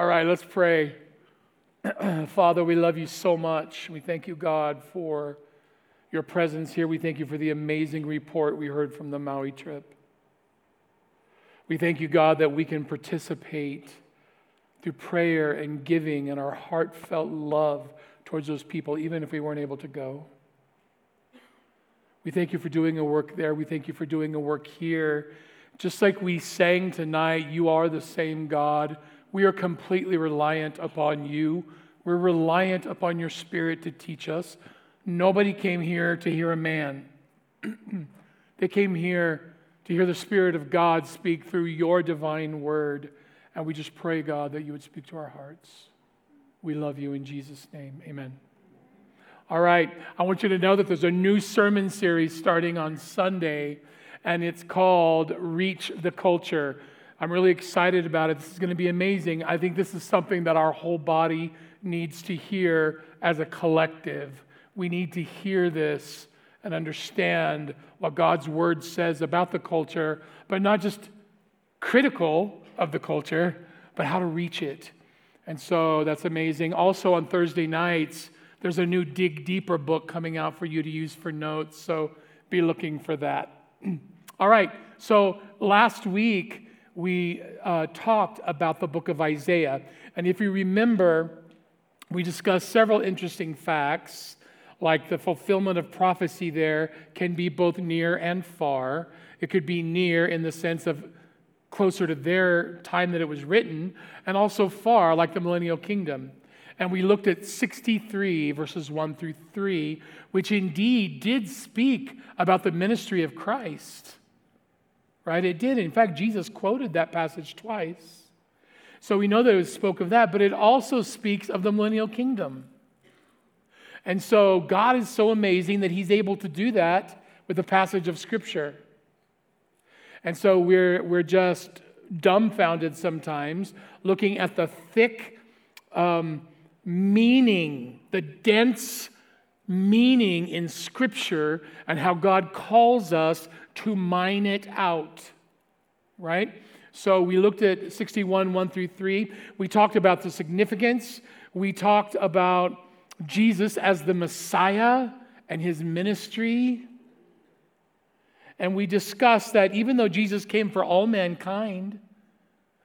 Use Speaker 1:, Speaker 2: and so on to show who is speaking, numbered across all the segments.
Speaker 1: All right, let's pray. Father, we love you so much. We thank you, God, for your presence here. We thank you for the amazing report we heard from the Maui trip. We thank you, God, that we can participate through prayer and giving and our heartfelt love towards those people, even if we weren't able to go. We thank you for doing a work there. We thank you for doing a work here. Just like we sang tonight, you are the same God we are completely reliant upon you. We're reliant upon your spirit to teach us. Nobody came here to hear a man, they came here to hear the Spirit of God speak through your divine word. And we just pray, God, that you would speak to our hearts. We love you in Jesus' name. Amen. All right, I want you to know that there's a new sermon series starting on Sunday, and it's called Reach the Culture. I'm really excited about it. This is going to be amazing. I think this is something that our whole body needs to hear as a collective. We need to hear this and understand what God's word says about the culture, but not just critical of the culture, but how to reach it. And so that's amazing. Also, on Thursday nights, there's a new Dig Deeper book coming out for you to use for notes. So be looking for that. All right. So last week, we uh, talked about the book of Isaiah. And if you remember, we discussed several interesting facts, like the fulfillment of prophecy there can be both near and far. It could be near in the sense of closer to their time that it was written, and also far, like the millennial kingdom. And we looked at 63, verses 1 through 3, which indeed did speak about the ministry of Christ right? It did. In fact, Jesus quoted that passage twice. So we know that it spoke of that, but it also speaks of the millennial kingdom. And so God is so amazing that he's able to do that with a passage of scripture. And so we're, we're just dumbfounded sometimes looking at the thick um, meaning, the dense meaning in Scripture and how God calls us to mine it out, right? So we looked at 61, 1 through 3. We talked about the significance. We talked about Jesus as the Messiah and his ministry. And we discussed that even though Jesus came for all mankind,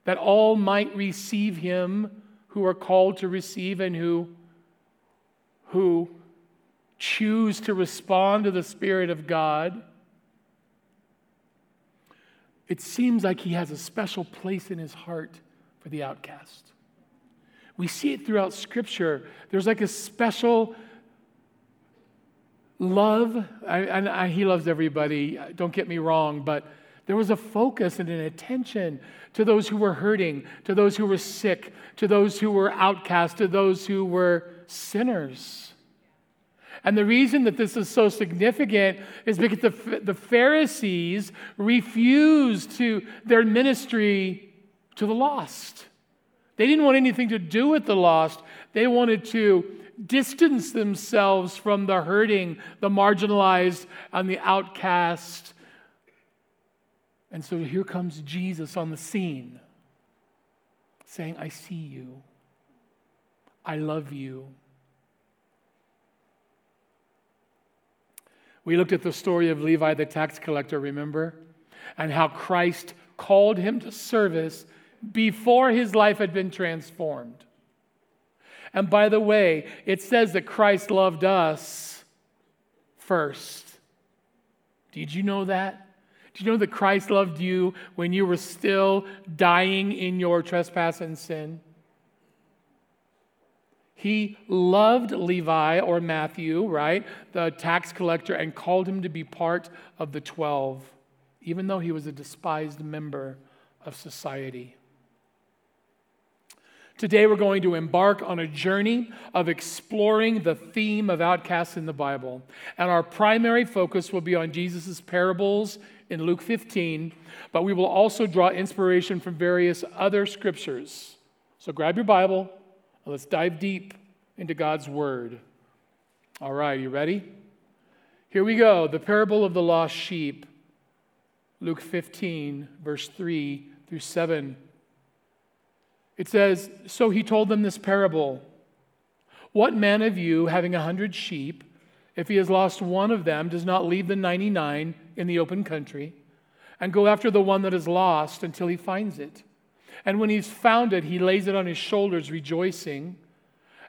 Speaker 1: that all might receive him who are called to receive and who, who choose to respond to the Spirit of God, it seems like he has a special place in his heart for the outcast. We see it throughout Scripture. There's like a special love, and I, he loves everybody, don't get me wrong, but there was a focus and an attention to those who were hurting, to those who were sick, to those who were outcast, to those who were sinners. And the reason that this is so significant is because the, the Pharisees refused to their ministry to the lost. They didn't want anything to do with the lost. They wanted to distance themselves from the hurting, the marginalized, and the outcast. And so here comes Jesus on the scene saying, I see you. I love you. We looked at the story of Levi the tax collector, remember? And how Christ called him to service before his life had been transformed. And by the way, it says that Christ loved us first. Did you know that? Did you know that Christ loved you when you were still dying in your trespass and sin? He loved Levi or Matthew, right, the tax collector, and called him to be part of the 12, even though he was a despised member of society. Today, we're going to embark on a journey of exploring the theme of outcasts in the Bible. And our primary focus will be on Jesus' parables in Luke 15, but we will also draw inspiration from various other scriptures. So grab your Bible, Let's dive deep into God's Word. All right, you ready? Here we go the parable of the lost sheep, Luke 15, verse 3 through 7. It says, So he told them this parable What man of you, having a hundred sheep, if he has lost one of them, does not leave the 99 in the open country and go after the one that is lost until he finds it? And when he's found it, he lays it on his shoulders, rejoicing.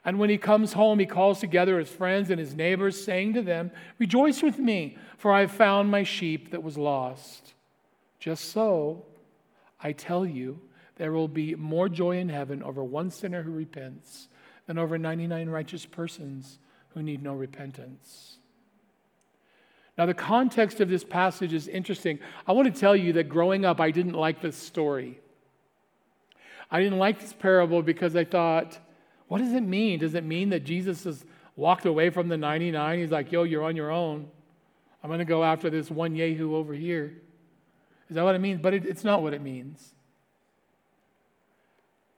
Speaker 1: And when he comes home, he calls together his friends and his neighbors, saying to them, Rejoice with me, for I have found my sheep that was lost. Just so, I tell you, there will be more joy in heaven over one sinner who repents than over 99 righteous persons who need no repentance. Now, the context of this passage is interesting. I want to tell you that growing up, I didn't like this story. I didn't like this parable because I thought, what does it mean? Does it mean that Jesus has walked away from the 99? He's like, yo, you're on your own. I'm going to go after this one Yehu over here. Is that what it means? But it, it's not what it means.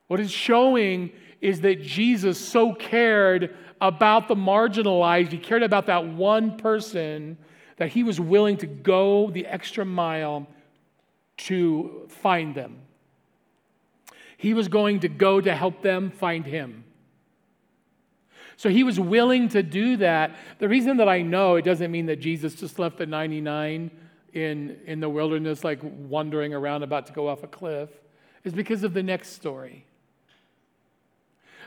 Speaker 1: What it's showing is that Jesus so cared about the marginalized, he cared about that one person that he was willing to go the extra mile to find them. He was going to go to help them find him. So he was willing to do that. The reason that I know it doesn't mean that Jesus just left the 99 in, in the wilderness, like wandering around about to go off a cliff, is because of the next story.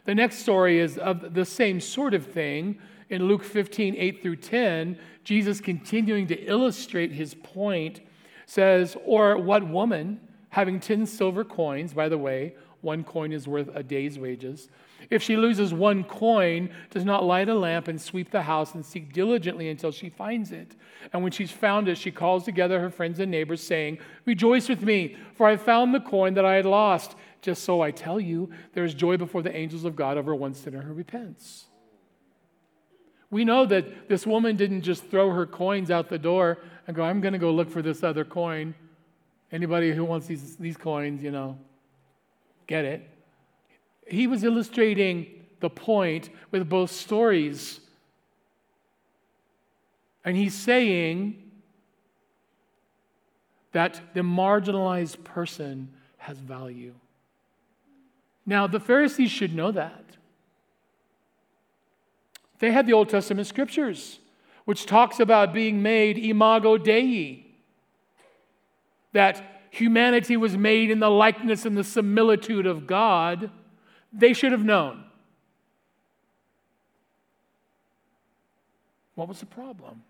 Speaker 1: The next story is of the same sort of thing. In Luke 15, 8 through 10, Jesus continuing to illustrate his point says, Or what woman? Having 10 silver coins, by the way, one coin is worth a day's wages. If she loses one coin, does not light a lamp and sweep the house and seek diligently until she finds it. And when she's found it, she calls together her friends and neighbors, saying, Rejoice with me, for I found the coin that I had lost. Just so I tell you, there is joy before the angels of God over one sinner who repents. We know that this woman didn't just throw her coins out the door and go, I'm going to go look for this other coin. Anybody who wants these, these coins, you know, get it. He was illustrating the point with both stories. And he's saying that the marginalized person has value. Now, the Pharisees should know that. They had the Old Testament scriptures, which talks about being made imago Dei that humanity was made in the likeness and the similitude of God, they should have known. What was the problem?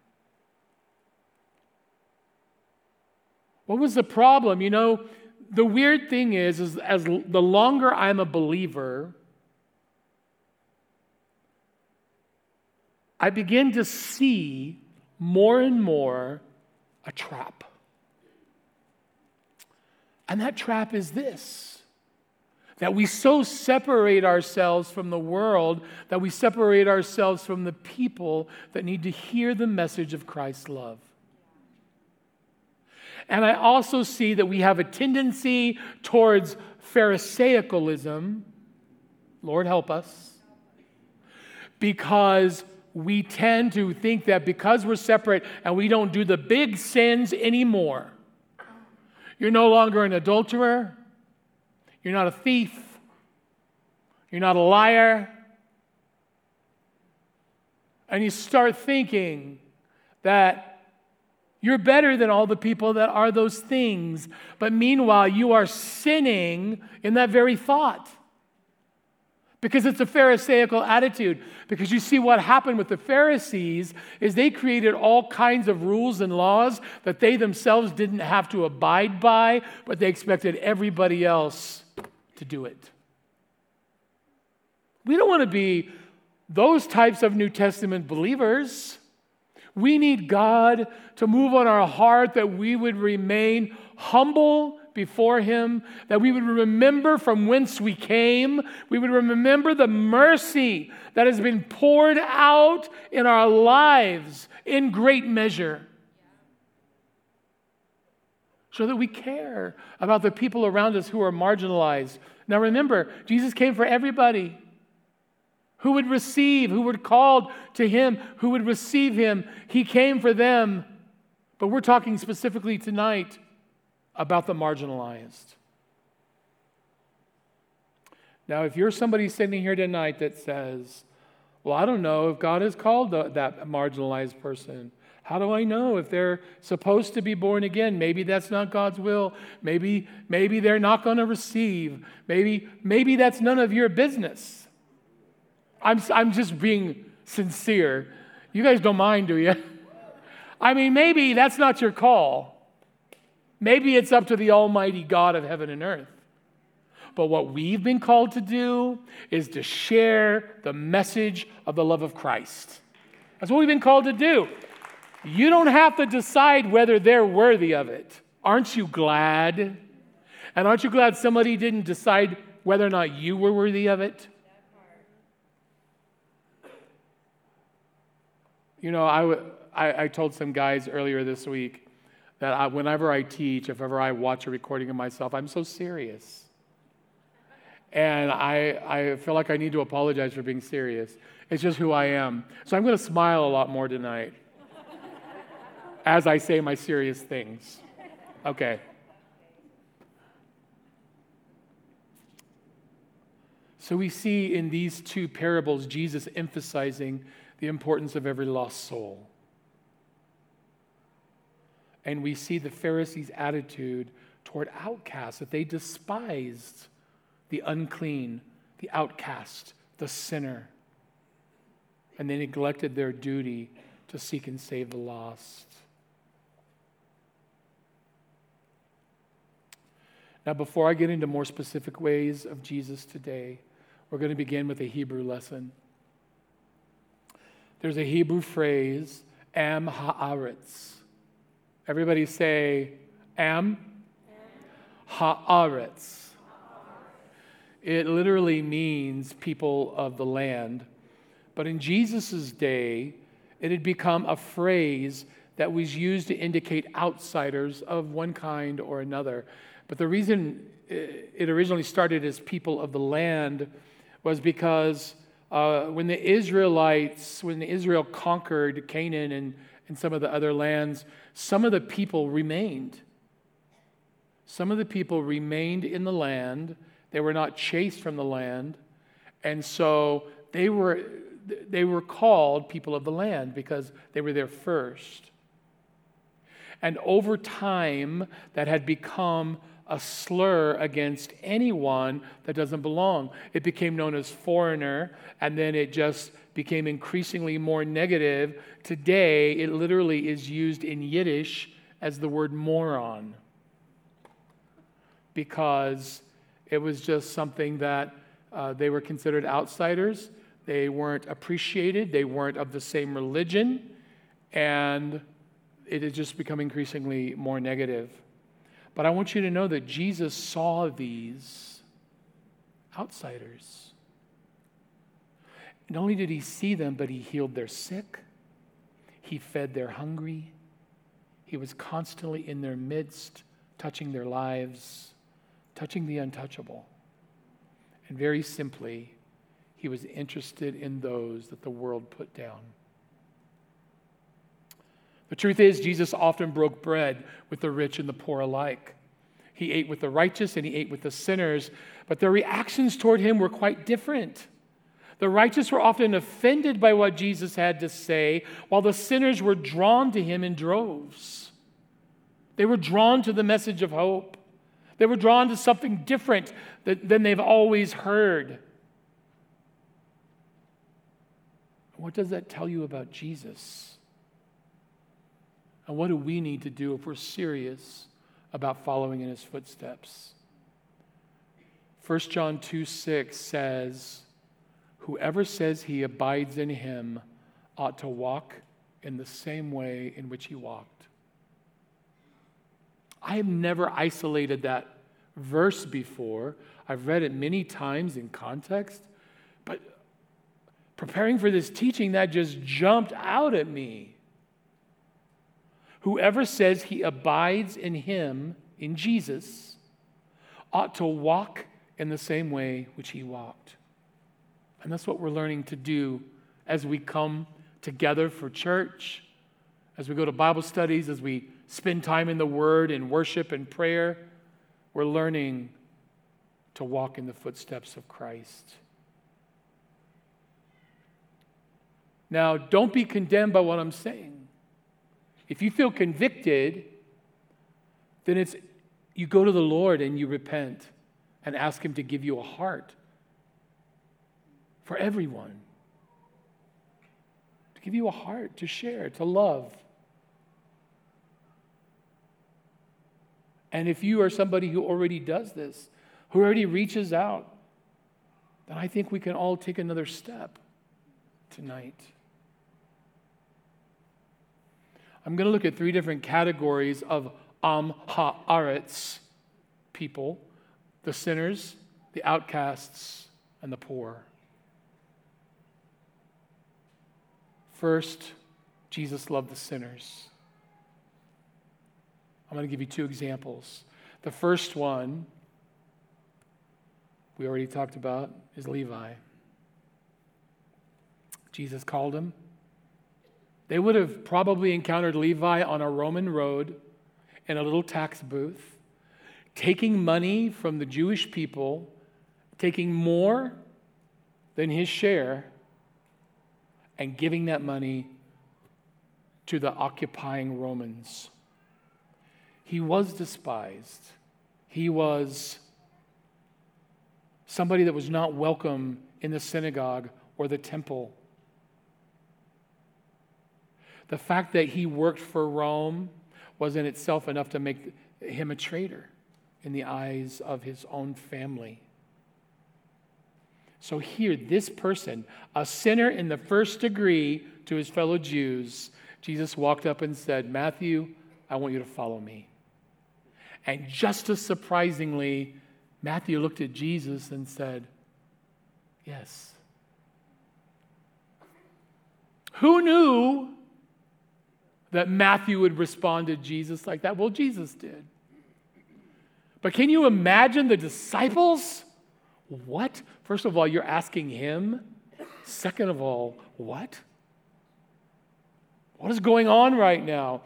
Speaker 1: What was the problem? You know, the weird thing is, is as the longer I'm a believer, I begin to see more and more a trap. And that trap is this that we so separate ourselves from the world that we separate ourselves from the people that need to hear the message of Christ's love. And I also see that we have a tendency towards Pharisaicalism. Lord, help us. Because we tend to think that because we're separate and we don't do the big sins anymore, you're no longer an adulterer. You're not a thief. You're not a liar. And you start thinking that you're better than all the people that are those things. But meanwhile, you are sinning in that very thought because it's a Pharisaical attitude. Because you see, what happened with the Pharisees is they created all kinds of rules and laws that they themselves didn't have to abide by, but they expected everybody else to do it. We don't want to be those types of New Testament believers. We need God to move on our heart that we would remain humble before Him, that we would remember from whence we came. We would remember the mercy that has been poured out in our lives in great measure. So that we care about the people around us who are marginalized. Now remember, Jesus came for everybody who would receive, who were called to him, who would receive him. He came for them. But we're talking specifically tonight about the marginalized. Now, if you're somebody sitting here tonight that says, Well, I don't know if God has called the, that marginalized person. How do I know if they're supposed to be born again? Maybe that's not God's will. Maybe, maybe they're not going to receive. Maybe, maybe that's none of your business. I'm, I'm just being sincere. You guys don't mind, do you? I mean, maybe that's not your call. Maybe it's up to the Almighty God of heaven and earth. But what we've been called to do is to share the message of the love of Christ. That's what we've been called to do. You don't have to decide whether they're worthy of it. Aren't you glad? And aren't you glad somebody didn't decide whether or not you were worthy of it? You know, I, I, I told some guys earlier this week that I, whenever I teach, if ever I watch a recording of myself, I'm so serious. And I, I feel like I need to apologize for being serious. It's just who I am. So I'm going to smile a lot more tonight as I say my serious things. Okay. So we see in these two parables Jesus emphasizing the importance of every lost soul. And we see the Pharisees' attitude toward outcasts, that they despised the unclean, the outcast, the sinner. And they neglected their duty to seek and save the lost. Now, before I get into more specific ways of Jesus today, we're going to begin with a Hebrew lesson. There's a Hebrew phrase, am haaretz. Everybody say, am haaretz. It literally means people of the land. But in Jesus' day, it had become a phrase that was used to indicate outsiders of one kind or another. But the reason it originally started as people of the land was because uh, when the Israelites, when Israel conquered Canaan and, some of the other lands, some of the people remained. Some of the people remained in the land. They were not chased from the land. And so they were, they were called people of the land because they were there first. And over time, that had become a slur against anyone that doesn't belong. It became known as foreigner, and then it just became increasingly more negative. Today, it literally is used in Yiddish as the word moron because it was just something that uh, they were considered outsiders. They weren't appreciated. They weren't of the same religion. And it has just become increasingly more negative. But I want you to know that Jesus saw these outsiders. Not only did he see them, but he healed their sick, he fed their hungry, he was constantly in their midst, touching their lives, touching the untouchable. And very simply, he was interested in those that the world put down. The truth is, Jesus often broke bread with the rich and the poor alike. He ate with the righteous and he ate with the sinners, but their reactions toward him were quite different. The righteous were often offended by what Jesus had to say, while the sinners were drawn to him in droves. They were drawn to the message of hope. They were drawn to something different than they've always heard. What does that tell you about Jesus? And what do we need to do if we're serious about following in his footsteps? 1 John 2 6 says, Whoever says he abides in him ought to walk in the same way in which he walked. I have never isolated that verse before. I've read it many times in context, but preparing for this teaching, that just jumped out at me. Whoever says he abides in him, in Jesus, ought to walk in the same way which he walked. And that's what we're learning to do as we come together for church, as we go to Bible studies, as we spend time in the Word and worship and prayer. We're learning to walk in the footsteps of Christ. Now, don't be condemned by what I'm saying. If you feel convicted, then it's you go to the Lord and you repent and ask Him to give you a heart for everyone. To give you a heart to share, to love. And if you are somebody who already does this, who already reaches out, then I think we can all take another step tonight. I'm going to look at three different categories of um, Am Haaretz people the sinners, the outcasts, and the poor. First, Jesus loved the sinners. I'm going to give you two examples. The first one, we already talked about, is Levi. Jesus called him. They would have probably encountered Levi on a Roman road in a little tax booth, taking money from the Jewish people, taking more than his share, and giving that money to the occupying Romans. He was despised. He was somebody that was not welcome in the synagogue or the temple. The fact that he worked for Rome was in itself enough to make him a traitor in the eyes of his own family. So, here, this person, a sinner in the first degree to his fellow Jews, Jesus walked up and said, Matthew, I want you to follow me. And just as surprisingly, Matthew looked at Jesus and said, Yes. Who knew that Matthew would respond to Jesus like that? Well, Jesus did. But can you imagine the disciples? What? First of all, you're asking him. Second of all, what? What is going on right now?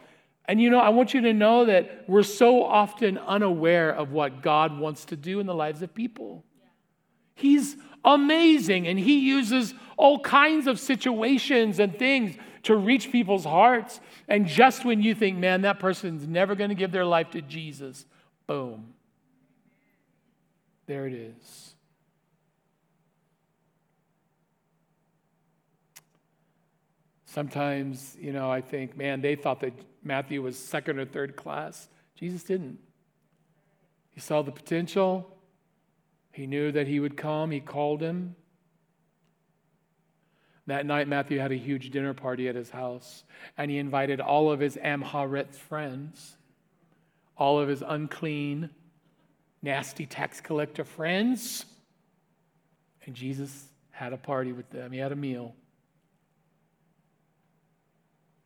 Speaker 1: And you know, I want you to know that we're so often unaware of what God wants to do in the lives of people. He's amazing and he uses all kinds of situations and things to reach people's hearts. And just when you think, man, that person's never going to give their life to Jesus, boom. There it is. Sometimes, you know, I think, man, they thought that Matthew was second or third class. Jesus didn't. He saw the potential. He knew that he would come. He called him. That night, Matthew had a huge dinner party at his house, and he invited all of his Am friends, all of his unclean, nasty tax collector friends. And Jesus had a party with them, he had a meal.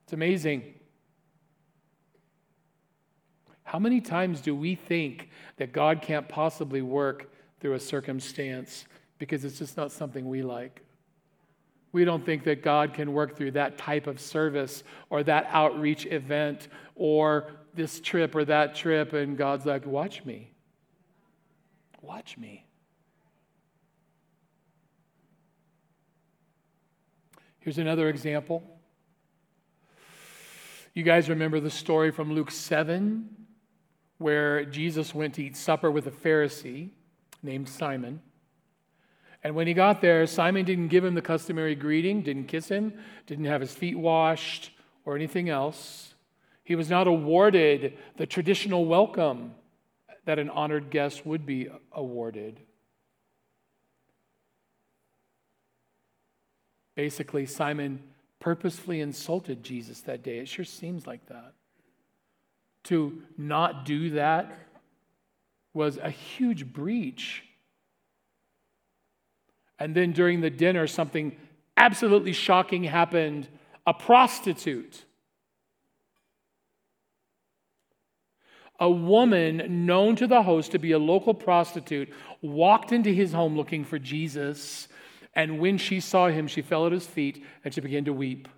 Speaker 1: It's amazing. How many times do we think that God can't possibly work through a circumstance because it's just not something we like? We don't think that God can work through that type of service or that outreach event or this trip or that trip, and God's like, watch me. Watch me. Here's another example. You guys remember the story from Luke 7 where Jesus went to eat supper with a Pharisee named Simon. And when he got there, Simon didn't give him the customary greeting, didn't kiss him, didn't have his feet washed, or anything else. He was not awarded the traditional welcome that an honored guest would be awarded. Basically, Simon purposefully insulted Jesus that day. It sure seems like that. To not do that was a huge breach. And then during the dinner, something absolutely shocking happened. A prostitute a woman known to the host to be a local prostitute walked into his home looking for Jesus. And when she saw him, she fell at his feet and she began to weep.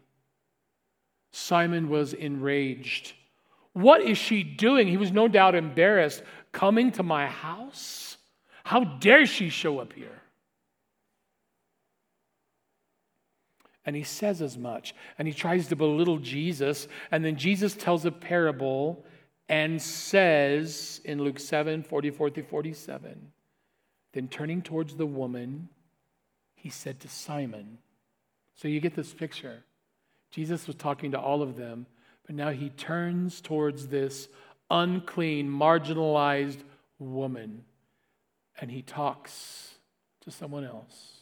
Speaker 1: Simon was enraged. What is she doing? He was no doubt embarrassed. Coming to my house? How dare she show up here? And he says as much. And he tries to belittle Jesus. And then Jesus tells a parable and says in Luke 7 44 through 47, then turning towards the woman, he said to Simon, So you get this picture. Jesus was talking to all of them, but now he turns towards this unclean, marginalized woman and he talks to someone else.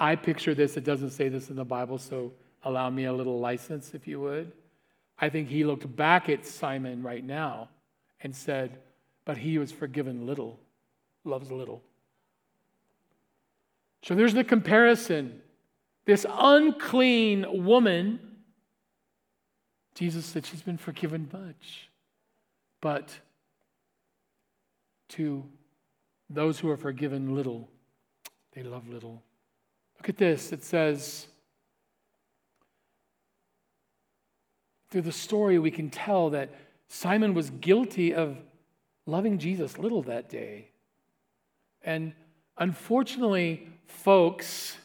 Speaker 1: I picture this, it doesn't say this in the Bible, so allow me a little license, if you would. I think he looked back at Simon right now and said, But he was forgiven little, loves little. So there's the comparison. This unclean woman, Jesus said she's been forgiven much. But to those who are forgiven little, they love little. Look at this. It says, through the story, we can tell that Simon was guilty of loving Jesus little that day. And unfortunately, folks,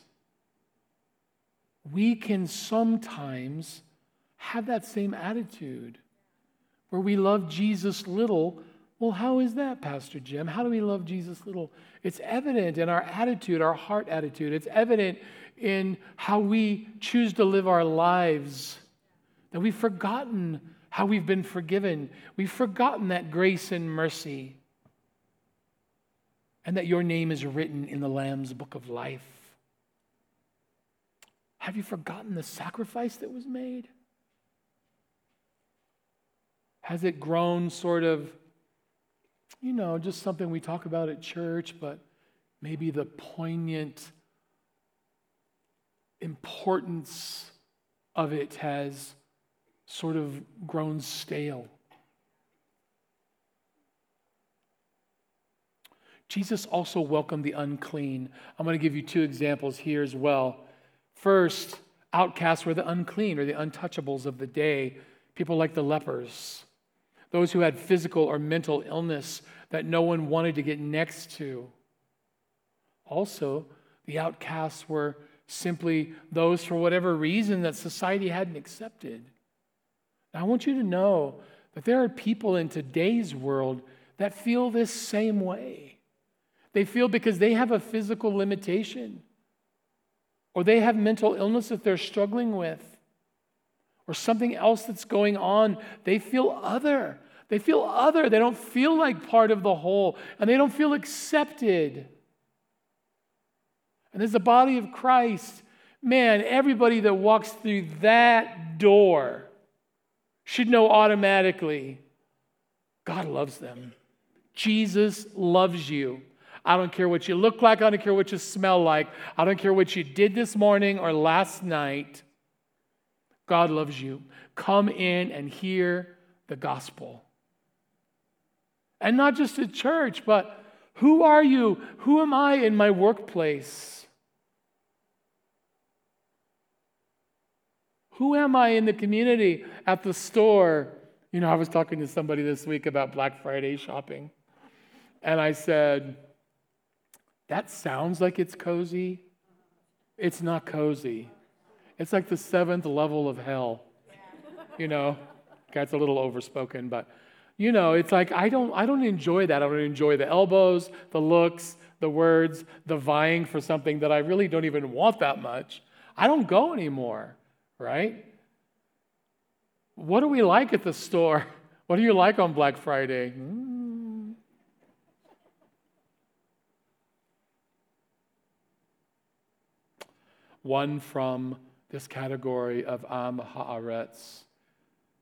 Speaker 1: we can sometimes have that same attitude where we love Jesus little well, how is that, Pastor Jim? How do we love Jesus little? It's evident in our attitude, our heart attitude. It's evident in how we choose to live our lives. That we've forgotten how we've been forgiven. We've forgotten that grace and mercy. And that your name is written in the Lamb's book of life. Have you forgotten the sacrifice that was made? Has it grown sort of you know, just something we talk about at church, but maybe the poignant importance of it has sort of grown stale. Jesus also welcomed the unclean. I'm going to give you two examples here as well. First, outcasts were the unclean or the untouchables of the day, people like the lepers those who had physical or mental illness that no one wanted to get next to. Also, the outcasts were simply those for whatever reason that society hadn't accepted. Now, I want you to know that there are people in today's world that feel this same way. They feel because they have a physical limitation or they have mental illness that they're struggling with or something else that's going on, they feel other. They feel other. They don't feel like part of the whole, and they don't feel accepted. And as the body of Christ, man, everybody that walks through that door should know automatically God loves them. Jesus loves you. I don't care what you look like. I don't care what you smell like. I don't care what you did this morning or last night. God loves you. Come in and hear the gospel. And not just at church, but who are you? Who am I in my workplace? Who am I in the community, at the store? You know, I was talking to somebody this week about Black Friday shopping, and I said, That sounds like it's cozy. It's not cozy. It's like the seventh level of hell. You know, that's a little overspoken, but you know, it's like I don't I don't enjoy that. I don't enjoy the elbows, the looks, the words, the vying for something that I really don't even want that much. I don't go anymore, right? What do we like at the store? What do you like on Black Friday? Mm. One from this category of Am Haaretz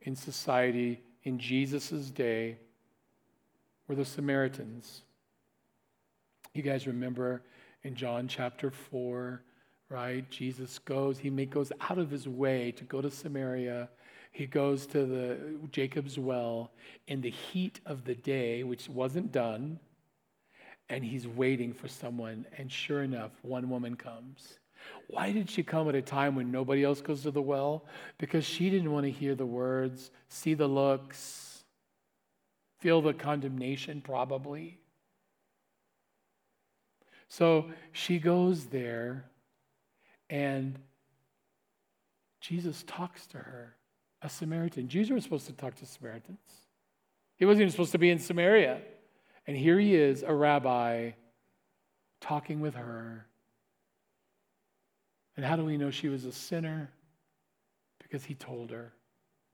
Speaker 1: in society in Jesus' day were the Samaritans. You guys remember in John chapter 4, right? Jesus goes, he goes out of his way to go to Samaria. He goes to the Jacob's well in the heat of the day, which wasn't done, and he's waiting for someone. And sure enough, one woman comes. Why did she come at a time when nobody else goes to the well? Because she didn't want to hear the words, see the looks, feel the condemnation, probably. So she goes there, and Jesus talks to her, a Samaritan. Jesus was supposed to talk to Samaritans. He wasn't even supposed to be in Samaria. And here he is, a rabbi, talking with her. And how do we know she was a sinner? Because he told her.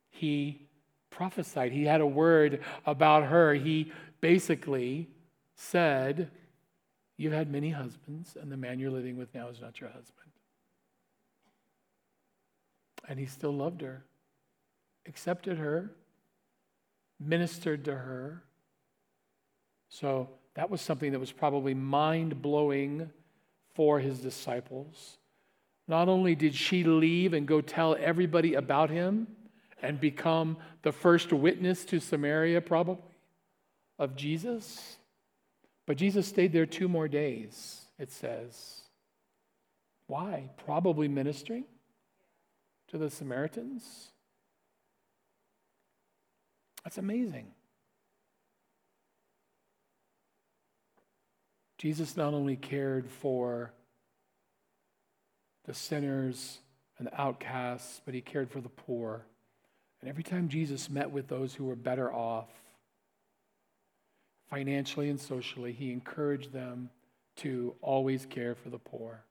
Speaker 1: He prophesied. He had a word about her. He basically said, You've had many husbands, and the man you're living with now is not your husband. And he still loved her, accepted her, ministered to her. So that was something that was probably mind blowing for his disciples. Not only did she leave and go tell everybody about him and become the first witness to Samaria, probably, of Jesus, but Jesus stayed there two more days, it says. Why? Probably ministering to the Samaritans. That's amazing. Jesus not only cared for the sinners and the outcasts, but he cared for the poor. And every time Jesus met with those who were better off, financially and socially, he encouraged them to always care for the poor.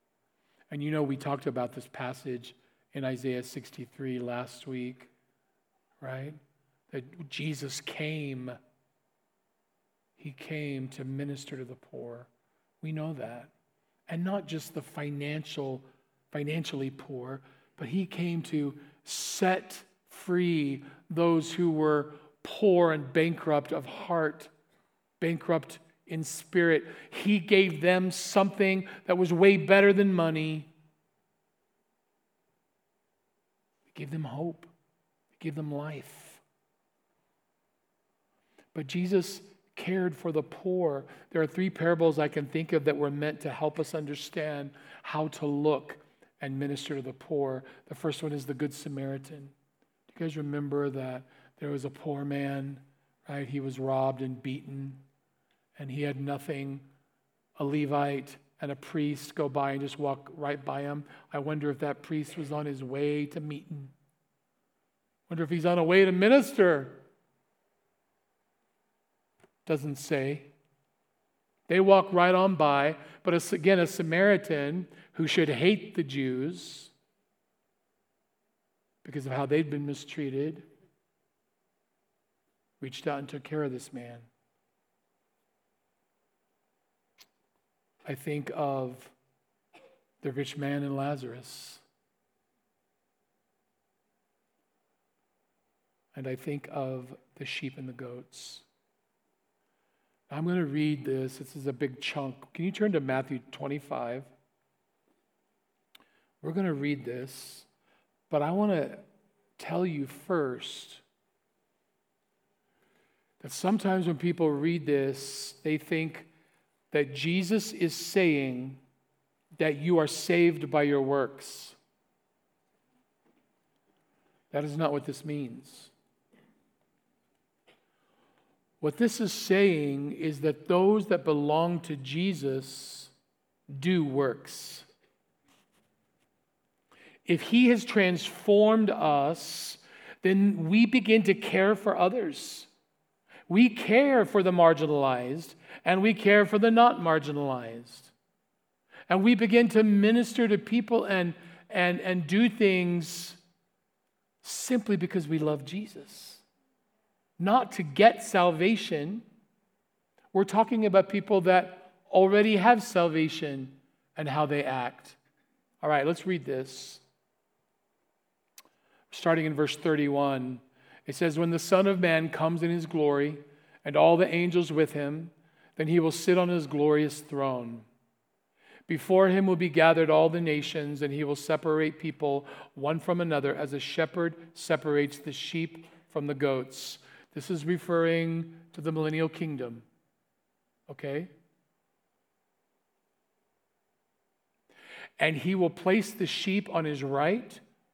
Speaker 1: And you know, we talked about this passage in Isaiah 63 last week, right? That Jesus came. He came to minister to the poor. We know that. And not just the financial, financially poor, but he came to set free those who were poor and bankrupt of heart bankrupt in spirit. He gave them something that was way better than money. He gave them hope, He gave them life. But Jesus cared for the poor. There are three parables I can think of that were meant to help us understand how to look and minister to the poor. The first one is the Good Samaritan. Do you guys remember that there was a poor man, right? He was robbed and beaten and he had nothing. A Levite and a priest go by and just walk right by him. I wonder if that priest was on his way to meeting. Wonder if he's on a way to minister. Doesn't say. They walk right on by, but again, a Samaritan who should hate the Jews because of how they'd been mistreated reached out and took care of this man. I think of the rich man and Lazarus. And I think of the sheep and the goats. I'm going to read this. This is a big chunk. Can you turn to Matthew 25? We're going to read this, but I want to tell you first that sometimes when people read this, they think that Jesus is saying that you are saved by your works. That is not what this means. What this is saying is that those that belong to Jesus do works. If he has transformed us, then we begin to care for others. We care for the marginalized and we care for the not marginalized. And we begin to minister to people and, and, and do things simply because we love Jesus. Not to get salvation. We're talking about people that already have salvation and how they act. All right, let's read this. Starting in verse 31, it says, When the Son of Man comes in his glory, and all the angels with him. Then he will sit on his glorious throne. Before him will be gathered all the nations, and he will separate people one from another as a shepherd separates the sheep from the goats. This is referring to the millennial kingdom. Okay? And he will place the sheep on his right,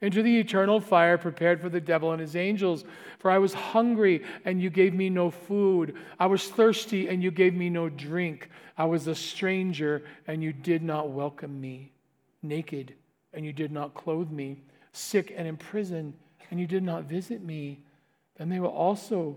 Speaker 1: into the eternal fire prepared for the devil and his angels. For I was hungry, and you gave me no food. I was thirsty, and you gave me no drink. I was a stranger, and you did not welcome me. Naked, and you did not clothe me. Sick and in prison, and you did not visit me. Then they will also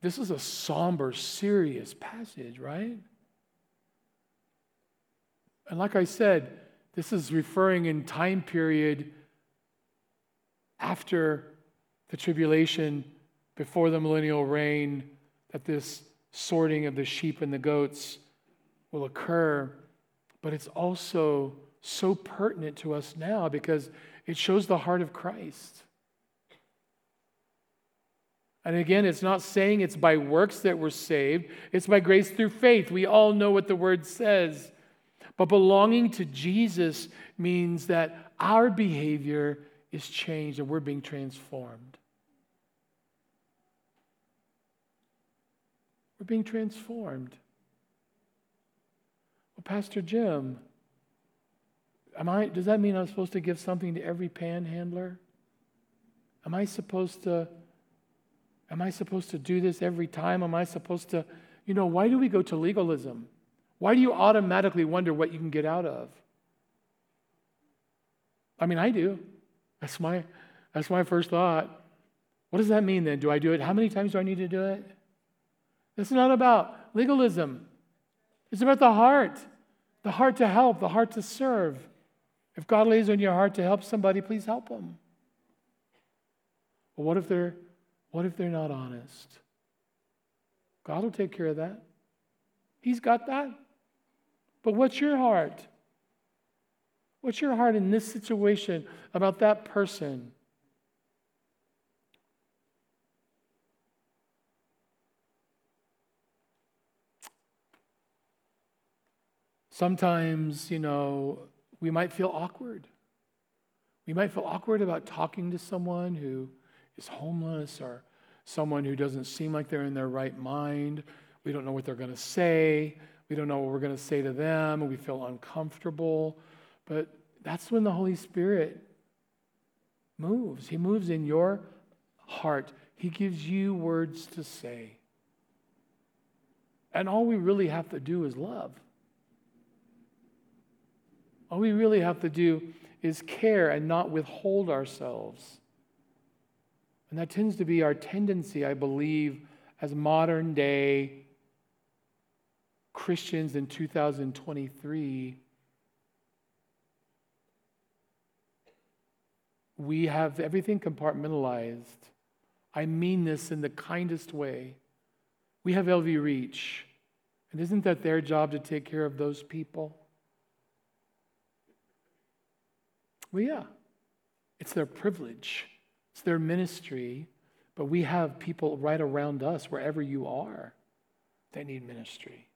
Speaker 1: This is a somber, serious passage, right? And like I said, this is referring in time period after the tribulation, before the millennial reign, that this sorting of the sheep and the goats will occur. But it's also so pertinent to us now because it shows the heart of Christ. And again, it's not saying it's by works that we're saved, it's by grace through faith. We all know what the word says. But belonging to Jesus means that our behavior is changed and we're being transformed. We're being transformed. Well, Pastor Jim, am I, does that mean I'm supposed to give something to every panhandler? Am I supposed to am I supposed to do this every time? Am I supposed to, you know, why do we go to legalism? Why do you automatically wonder what you can get out of? I mean, I do. That's my, that's my first thought. What does that mean then? Do I do it? How many times do I need to do it? It's not about legalism, it's about the heart the heart to help, the heart to serve. If God lays on your heart to help somebody, please help them. But what if they're what if they're not honest? God will take care of that. He's got that. But what's your heart? What's your heart in this situation about that person? Sometimes, you know, we might feel awkward. We might feel awkward about talking to someone who is homeless or someone who doesn't seem like they're in their right mind. We don't know what they're going to say. We don't know what we're going to say to them. We feel uncomfortable. But that's when the Holy Spirit moves. He moves in your heart, He gives you words to say. And all we really have to do is love. All we really have to do is care and not withhold ourselves. And that tends to be our tendency, I believe, as modern day Christians in 2023, we have everything compartmentalized. I mean this in the kindest way. We have LV Reach. And isn't that their job to take care of those people? Well, yeah, it's their privilege, it's their ministry, but we have people right around us, wherever you are, that need ministry.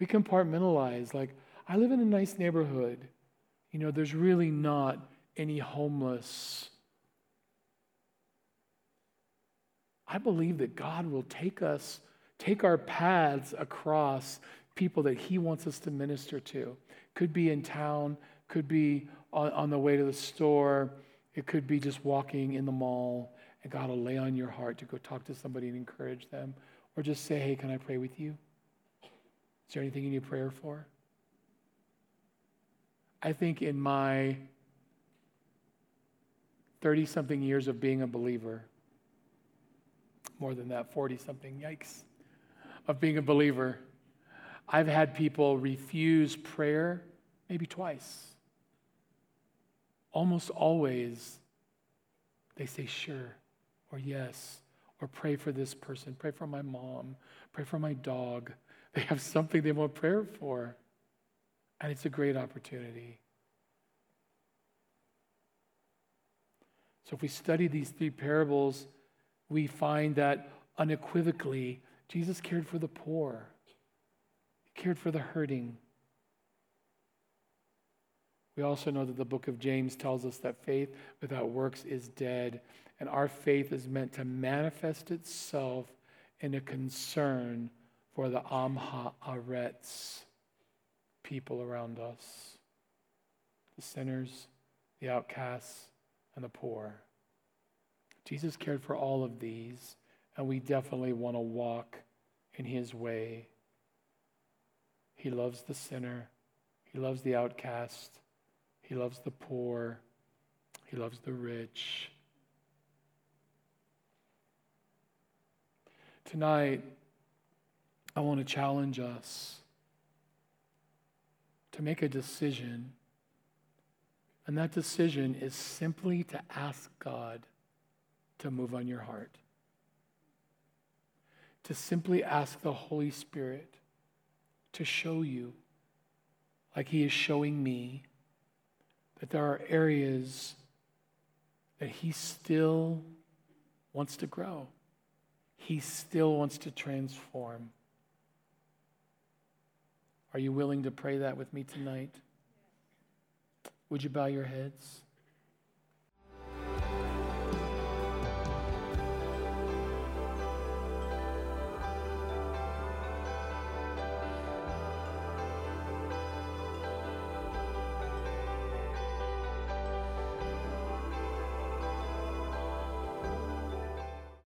Speaker 1: We compartmentalize, like, I live in a nice neighborhood. You know, there's really not any homeless. I believe that God will take us, take our paths across people that He wants us to minister to. Could be in town, could be on, on the way to the store, it could be just walking in the mall, and God will lay on your heart to go talk to somebody and encourage them. Or just say, hey, can I pray with you? Is there anything you need prayer for? I think in my 30 something years of being a believer, more than that, 40 something, yikes, of being a believer, I've had people refuse prayer maybe twice. Almost always, they say sure or yes or pray for this person, pray for my mom, pray for my dog. They have something they want prayer for. And it's a great opportunity. So if we study these three parables, we find that unequivocally, Jesus cared for the poor, he cared for the hurting. We also know that the book of James tells us that faith without works is dead, and our faith is meant to manifest itself in a concern for the Am Ha'aretz people around us the sinners, the outcasts, and the poor. Jesus cared for all of these, and we definitely want to walk in his way. He loves the sinner, he loves the outcast, he loves the poor, he loves the rich. Tonight, I want to challenge us to make a decision and that decision is simply to ask God to move on your heart. To simply ask the Holy Spirit to show you, like He is showing me, that there are areas that He still wants to grow. He still wants to transform. Are you willing to pray that with me tonight? Would you bow your heads?